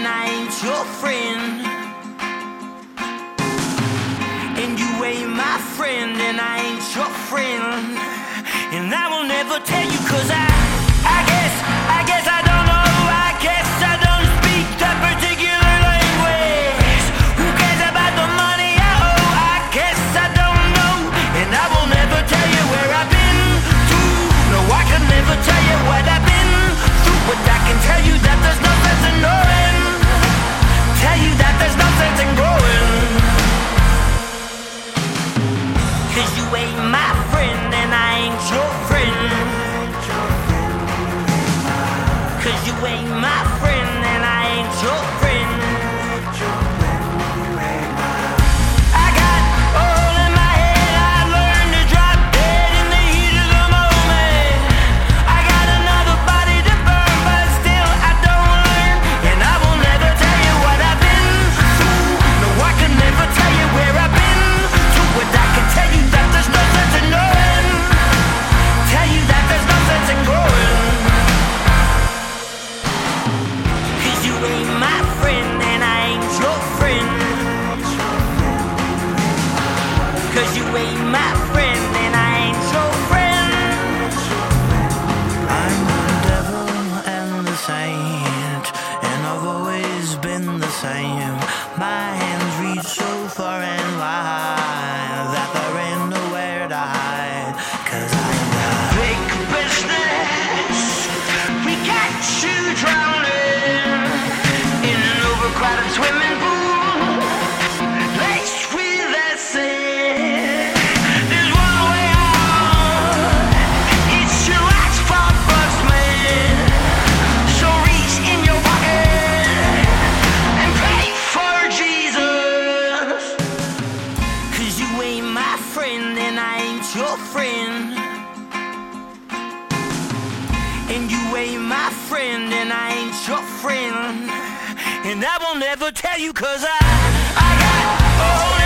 and I ain't your friend. And you ain't my friend, and I ain't your friend. And I will never take. ain't my friend and I ain't your friend. Cause you ain't my friend and I ain't your friend. friend. And you ain't my friend, and I ain't your friend. And I won't ever tell you, cause I, I got. Oh,